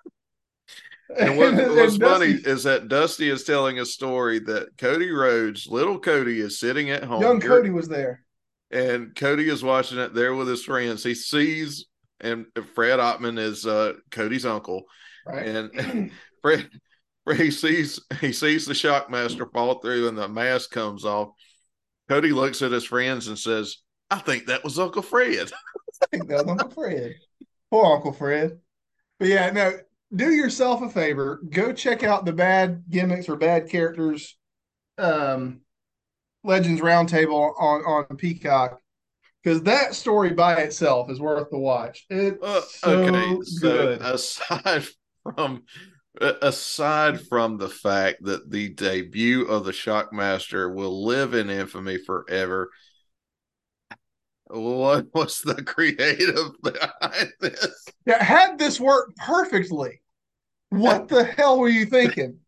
And what, what's funny is that Dusty is telling a story that Cody Rhodes, little Cody, is sitting at home. Young Cody was there, and Cody is watching it there with his friends. He sees, and Fred Ottman is uh, Cody's uncle, right. and Fred he sees he sees the shockmaster fall through and the mask comes off. Cody looks at his friends and says, "I think that was Uncle Fred." I think that was Uncle Fred. Poor Uncle Fred. But yeah, no. Do yourself a favor. Go check out the bad gimmicks or bad characters, um, Legends Roundtable on on Peacock because that story by itself is worth the watch. It's uh, okay. So, good. aside from aside from the fact that the debut of the Shockmaster will live in infamy forever, what was the creative behind this? Yeah, had this worked perfectly, what the hell were you thinking?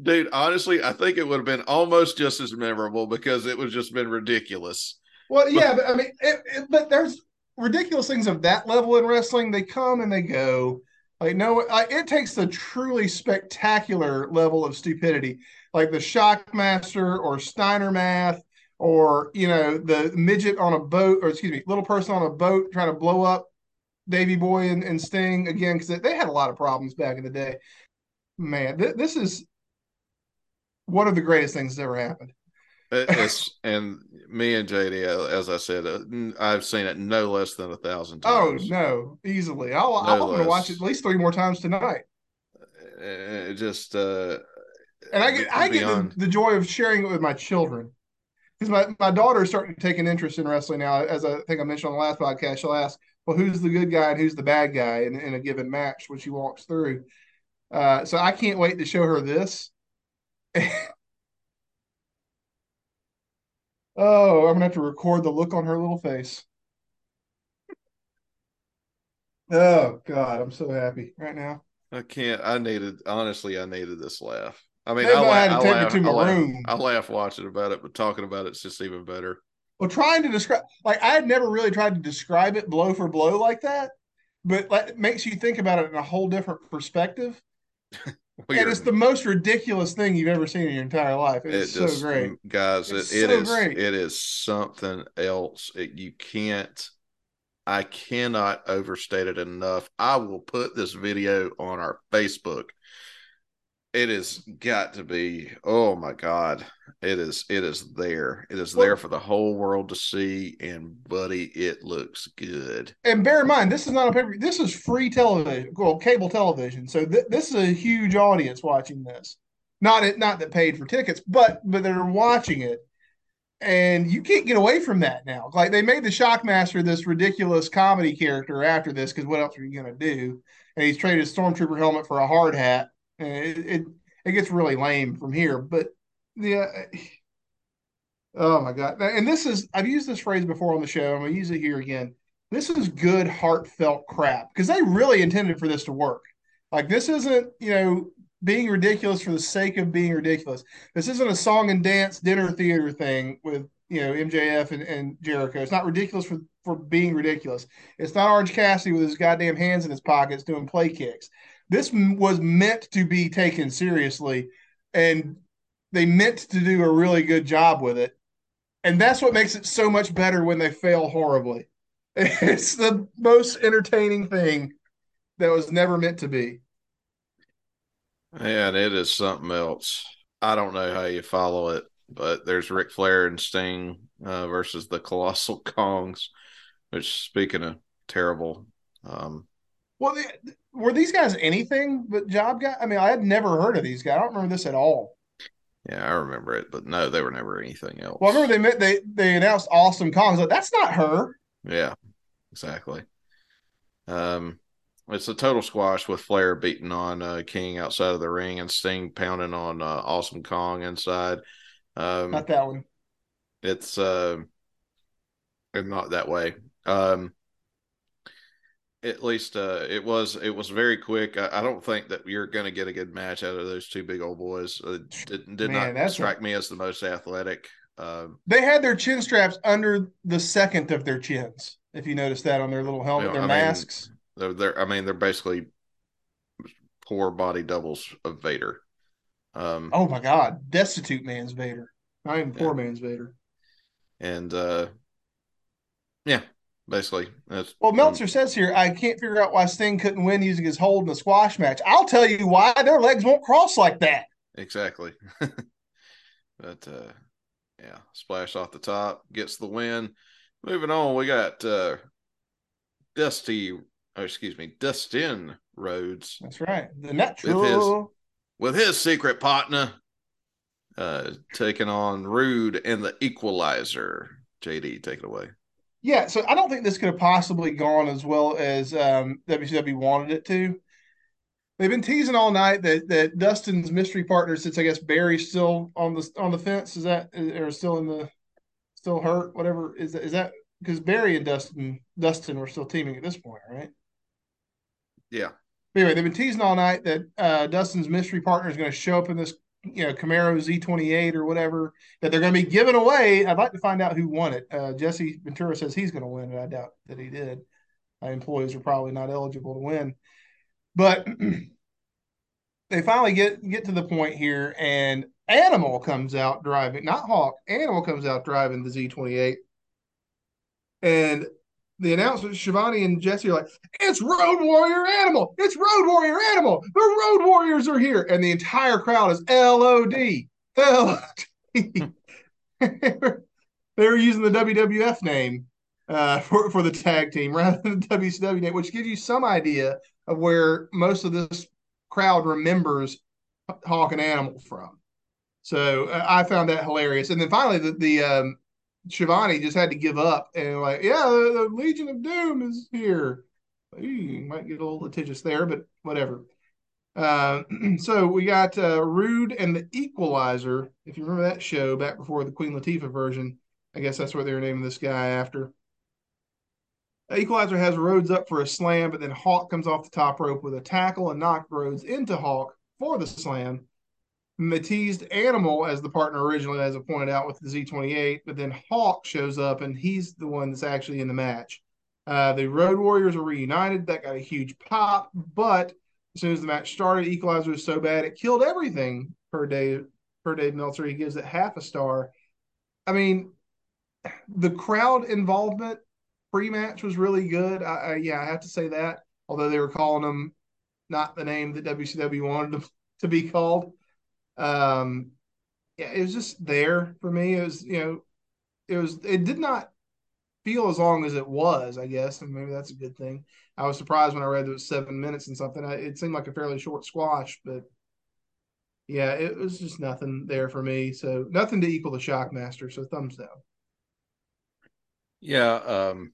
Dude, honestly, I think it would have been almost just as memorable because it would just been ridiculous. Well, yeah, but I mean, it, it, but there's ridiculous things of that level in wrestling. They come and they go. Like no, it takes the truly spectacular level of stupidity, like the Shockmaster or Steiner Math, or you know the midget on a boat, or excuse me, little person on a boat trying to blow up Davey Boy and, and Sting again because they had a lot of problems back in the day. Man, th- this is one of the greatest things that's ever happened. It's and me and JD, as I said, uh, I've seen it no less than a thousand times. Oh no, easily. I'll, no to watch it at least three more times tonight. It just uh, and I get I get the, the, joy of sharing it with my children because my my daughter is starting to take an interest in wrestling now. As I think I mentioned on the last podcast, she'll ask, "Well, who's the good guy and who's the bad guy in, in a given match?" when she walks through. Uh, so I can't wait to show her this. Oh, I'm gonna have to record the look on her little face. Oh God, I'm so happy right now. I can't. I needed honestly. I needed this laugh. I mean, I, I, had to I take laugh, to my I room. Laugh, I laugh watching about it, but talking about it's just even better. Well, trying to describe, like I had never really tried to describe it blow for blow like that, but like, it makes you think about it in a whole different perspective. Weird. And it's the most ridiculous thing you've ever seen in your entire life. It's it just, so great, guys. It's it, it so is great. it is something else. It, you can't. I cannot overstate it enough. I will put this video on our Facebook it has got to be oh my god. It is it is there. It is there for the whole world to see and buddy it looks good. And bear in mind this is not a paper this is free television well cable television so th- this is a huge audience watching this. Not it not that paid for tickets but but they're watching it. And you can't get away from that now. Like they made the shockmaster this ridiculous comedy character after this because what else are you going to do? And he's traded his stormtrooper helmet for a hard hat it, it, it gets really lame from here. But yeah, uh, oh my god! And this is I've used this phrase before on the show. I'm gonna use it here again. This is good, heartfelt crap because they really intended for this to work. Like this isn't you know being ridiculous for the sake of being ridiculous. This isn't a song and dance dinner theater thing with you know MJF and, and Jericho. It's not ridiculous for for being ridiculous. It's not Orange Cassidy with his goddamn hands in his pockets doing play kicks this was meant to be taken seriously and they meant to do a really good job with it and that's what makes it so much better when they fail horribly it's the most entertaining thing that was never meant to be And it is something else. I don't know how you follow it, but there's Ric Flair and Sting uh, versus the Colossal Kongs. Which, speaking of terrible, um, well, they, were these guys anything but job guys? I mean, I had never heard of these guys. I don't remember this at all. Yeah, I remember it, but no, they were never anything else. Well, I remember they met, they they announced Awesome Kong. Like, that's not her. Yeah, exactly. Um, it's a total squash with Flair beating on uh, King outside of the ring and Sting pounding on uh, Awesome Kong inside. Um, not that one. It's uh, not that way. Um, at least uh, it was it was very quick. I, I don't think that you're going to get a good match out of those two big old boys. Uh, did, did Man, not strike a... me as the most athletic. Uh, they had their chin straps under the second of their chins. If you notice that on their little helmet, you know, their I masks. Mean, they're, they're, I mean, they're basically poor body doubles of Vader. Um, oh my God, destitute man's Vader, not even poor man's Vader. And uh, yeah, basically. That's, well, Meltzer um, says here, I can't figure out why Sting couldn't win using his hold in the squash match. I'll tell you why their legs won't cross like that. Exactly. but uh, yeah, splash off the top gets the win. Moving on, we got uh, Dusty, oh, excuse me, Dustin Rhodes. That's right. The natural. With his, with his secret partner, uh, taking on Rude and the Equalizer. JD, take it away. Yeah, so I don't think this could have possibly gone as well as um, WCW wanted it to. They've been teasing all night that that Dustin's mystery partner, since I guess Barry's still on the on the fence, is that or still in the still hurt, whatever is that is that because Barry and Dustin Dustin were still teaming at this point, right? Yeah. Anyway, they've been teasing all night that uh, Dustin's mystery partner is going to show up in this you know Camaro Z28 or whatever that they're going to be giving away. I'd like to find out who won it. Uh, Jesse Ventura says he's going to win it. I doubt that he did. My employees are probably not eligible to win, but they finally get get to the point here, and Animal comes out driving, not Hawk. Animal comes out driving the Z28, and the announcement, Schiavone and Jesse, are like, "It's Road Warrior Animal! It's Road Warrior Animal! The Road Warriors are here!" And the entire crowd is LOD, LOD. they were using the WWF name uh, for for the tag team rather than the WCW name, which gives you some idea of where most of this crowd remembers Hawk and Animal from. So uh, I found that hilarious. And then finally, the the um, Schiavone just had to give up and like, yeah, the, the Legion of Doom is here. You might get a little litigious there, but whatever. Uh, so we got uh, Rude and the Equalizer. If you remember that show back before the Queen Latifah version, I guess that's what they were naming this guy after. Equalizer has Rhodes up for a slam, but then Hawk comes off the top rope with a tackle and knocked Rhodes into Hawk for the slam. Matized Animal as the partner originally, as I pointed out with the Z28, but then Hawk shows up and he's the one that's actually in the match. Uh, the Road Warriors are reunited. That got a huge pop, but as soon as the match started, Equalizer was so bad it killed everything per day. Per Dave Meltzer, he gives it half a star. I mean, the crowd involvement pre-match was really good. I, I, yeah, I have to say that. Although they were calling them not the name that WCW wanted to be called. Um, yeah, it was just there for me. It was, you know, it was, it did not feel as long as it was, I guess, and maybe that's a good thing. I was surprised when I read it was seven minutes and something. I, it seemed like a fairly short squash, but yeah, it was just nothing there for me. So nothing to equal the Shockmaster. So thumbs down. Yeah, um,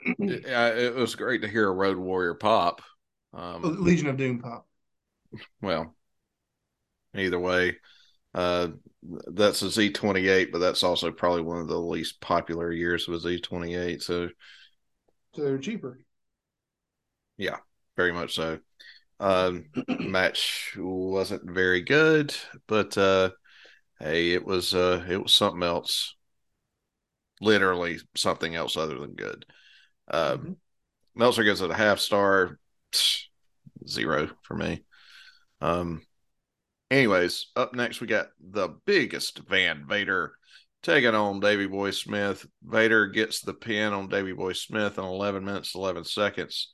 it, it was great to hear a Road Warrior pop. Um, Legion of Doom pop. Well, either way. Uh, that's a Z28, but that's also probably one of the least popular years of a Z28. So, so cheaper. Yeah, very much so. Uh, match wasn't very good, but uh, hey, it was uh, it was something else. Literally something else other than good. Um, mm-hmm. Meltzer gives it a half star, zero for me. Um, Anyways, up next we got the Big Van Vader taking on Davey Boy Smith. Vader gets the pin on Davey Boy Smith in 11 minutes 11 seconds.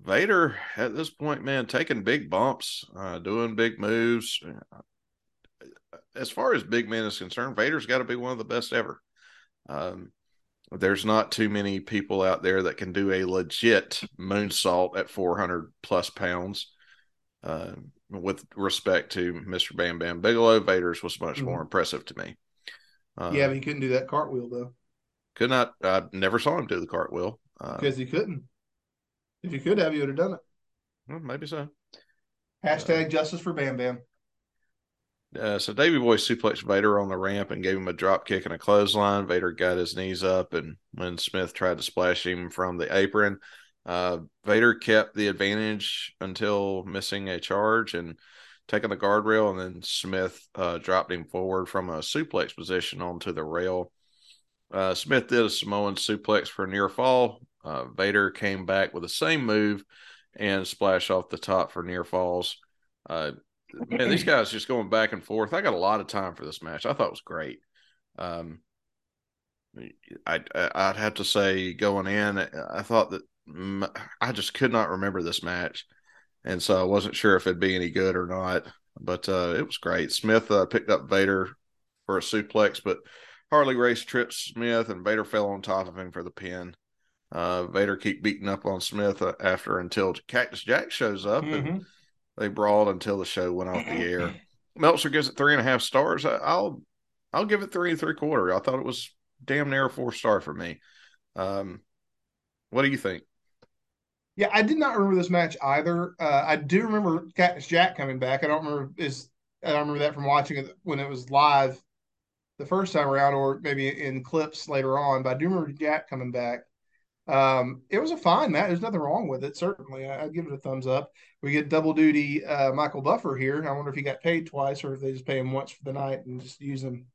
Vader at this point, man, taking big bumps, uh, doing big moves. As far as big men is concerned, Vader's got to be one of the best ever. Um, there's not too many people out there that can do a legit moonsault at 400 plus pounds. Uh, with respect to Mr. Bam Bam Bigelow, Vader's was much mm-hmm. more impressive to me. Uh, yeah, but he couldn't do that cartwheel though. Could not. I never saw him do the cartwheel uh, because he couldn't. If you could have, you would have done it. Well, maybe so. Hashtag uh, justice for Bam Bam. Uh, so Davey Boy suplexed Vader on the ramp and gave him a drop kick and a clothesline. Vader got his knees up, and when Smith tried to splash him from the apron, uh, Vader kept the advantage until missing a charge and taking the guardrail, and then Smith uh, dropped him forward from a suplex position onto the rail. Uh, Smith did a Samoan suplex for a near fall. Uh, Vader came back with the same move and splash off the top for near falls. Uh, man, these guys just going back and forth. I got a lot of time for this match. I thought it was great. Um, I, I'd have to say going in, I thought that I just could not remember this match, and so I wasn't sure if it'd be any good or not. But uh, it was great. Smith uh, picked up Vader for a suplex, but Harley Race tripped Smith, and Vader fell on top of him for the pin. Uh, Vader keep beating up on Smith uh, after until Cactus Jack shows up, mm-hmm. and they brawled until the show went off the air. Meltzer gives it three and a half stars. I, will I'll give it three and three quarter. I thought it was damn near a four star for me. Um, what do you think? Yeah, I did not remember this match either. Uh, I do remember Cactus Jack coming back. I don't remember is I don't remember that from watching it when it was live the first time around, or maybe in clips later on. But I do remember Jack coming back. Um, it was a fine match. There's nothing wrong with it. Certainly, I, would give it a thumbs up. We get double duty uh, Michael Buffer here. I wonder if he got paid twice or if they just pay him once for the night and just use him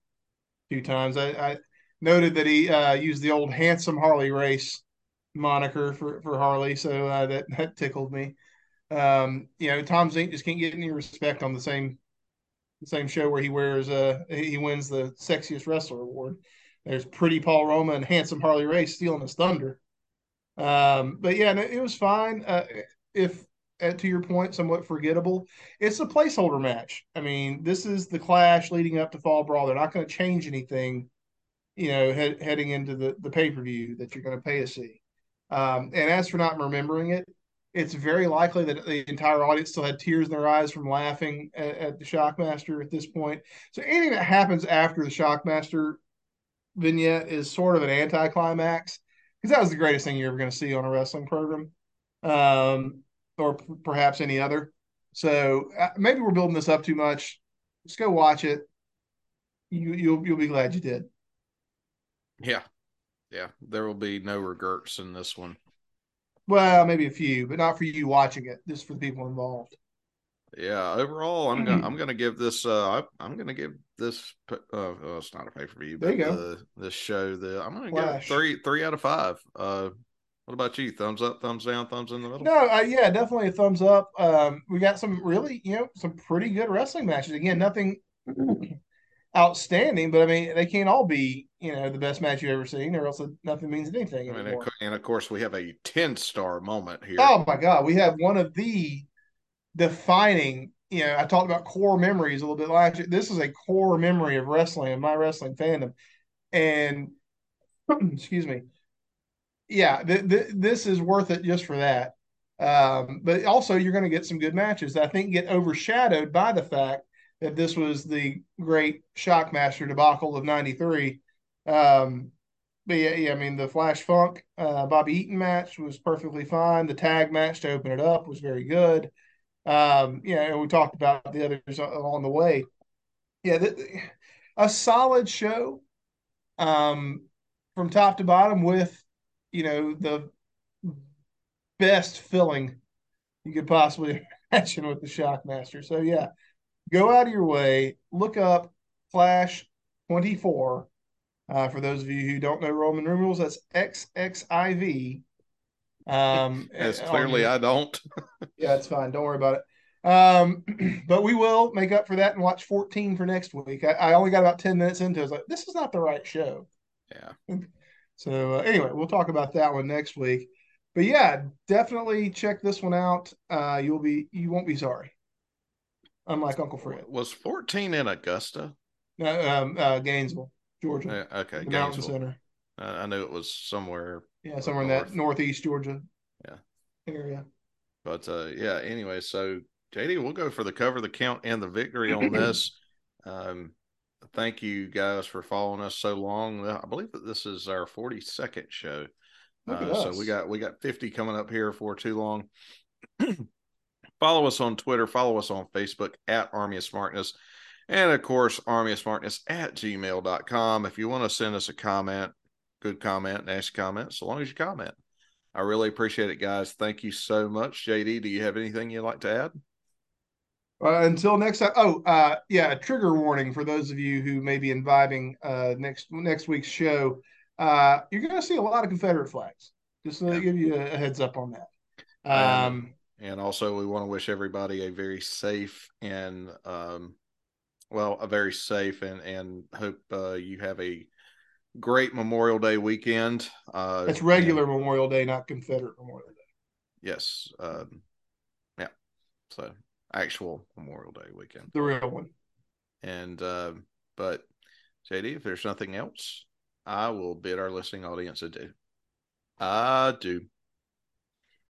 two times. I, I noted that he uh, used the old handsome Harley race moniker for for Harley, so uh, that that tickled me. Um, you know, Tom Zenk just can't get any respect on the same the same show where he wears uh he wins the sexiest wrestler award. There's pretty Paul Roma and handsome Harley Race stealing his thunder. Um, but yeah, no, it was fine. Uh, if uh, to your point, somewhat forgettable. It's a placeholder match. I mean, this is the clash leading up to Fall Brawl. They're not going to change anything, you know, he- heading into the the pay per view that you're going to pay to see. Um, and as for not remembering it, it's very likely that the entire audience still had tears in their eyes from laughing at, at the Shockmaster at this point. So anything that happens after the Shockmaster vignette is sort of an anticlimax because that was the greatest thing you're ever going to see on a wrestling program, um, or p- perhaps any other. So uh, maybe we're building this up too much. Just go watch it. You, you'll you'll be glad you did. Yeah, yeah, there will be no regrets in this one. Well, maybe a few, but not for you watching it. Just for the people involved. Yeah, overall, I'm gonna I'm gonna give this uh I'm gonna give this uh well, it's not a pay per view, but the, this show the I'm gonna Clash. give three three out of five. Uh, what about you? Thumbs up, thumbs down, thumbs in the middle? No, uh, yeah, definitely a thumbs up. Um, we got some really you know some pretty good wrestling matches. Again, nothing outstanding, but I mean, they can't all be, you know, the best match you've ever seen, or else nothing means anything. Mean, and of course, we have a 10 star moment here. Oh my God. We have one of the defining, you know, I talked about core memories a little bit last year. This is a core memory of wrestling and my wrestling fandom. And, excuse me. Yeah, th- th- this is worth it just for that. Um, but also, you're going to get some good matches. That I think get overshadowed by the fact that this was the great Shockmaster debacle of '93. Um, but yeah, yeah, I mean the Flash Funk uh, Bobby Eaton match was perfectly fine. The tag match to open it up was very good. Um, yeah, and we talked about the others along the way. Yeah, the, a solid show um, from top to bottom with you know the best filling you could possibly imagine with the Shockmaster. So yeah, go out of your way, look up Clash 24. Uh, for those of you who don't know Roman numerals, that's XXIV. Um, As clearly I don't. yeah, it's fine. Don't worry about it. Um, but we will make up for that and watch 14 for next week. I, I, only got about 10 minutes into it. I was like, this is not the right show. Yeah. So uh, anyway, we'll talk about that one next week. but yeah, definitely check this one out. Uh, you'll be you won't be sorry. Unlike Uncle Fred. Was 14 in Augusta? No, um, uh, Gainesville, Georgia. Uh, okay, the Mountain Center. I knew it was somewhere. Yeah, somewhere north. in that northeast Georgia. Yeah. Area. But uh, yeah, anyway, so JD, we'll go for the cover, the count, and the victory on this. Um, thank you guys for following us so long. I believe that this is our 42nd show. Uh, so we got we got 50 coming up here for too long. follow us on Twitter, follow us on Facebook at Army of Smarkness, and of course, Army of Smarkness at gmail.com. If you want to send us a comment, good comment, nasty comment, so long as you comment. I really appreciate it, guys. Thank you so much. JD, do you have anything you'd like to add? Until next time. Oh, uh, yeah. Trigger warning for those of you who may be imbibing uh, next next week's show. Uh, you're going to see a lot of Confederate flags. Just to yeah. give you a, a, heads up on that. Um, and also, we want to wish everybody a very safe and, um, well, a very safe and and hope uh, you have a great Memorial Day weekend. Uh, it's regular and, Memorial Day, not Confederate Memorial Day. Yes. Um, yeah. So actual Memorial Day weekend, the real one. And uh, but JD, if there's nothing else, I will bid our listening audience adieu. I do.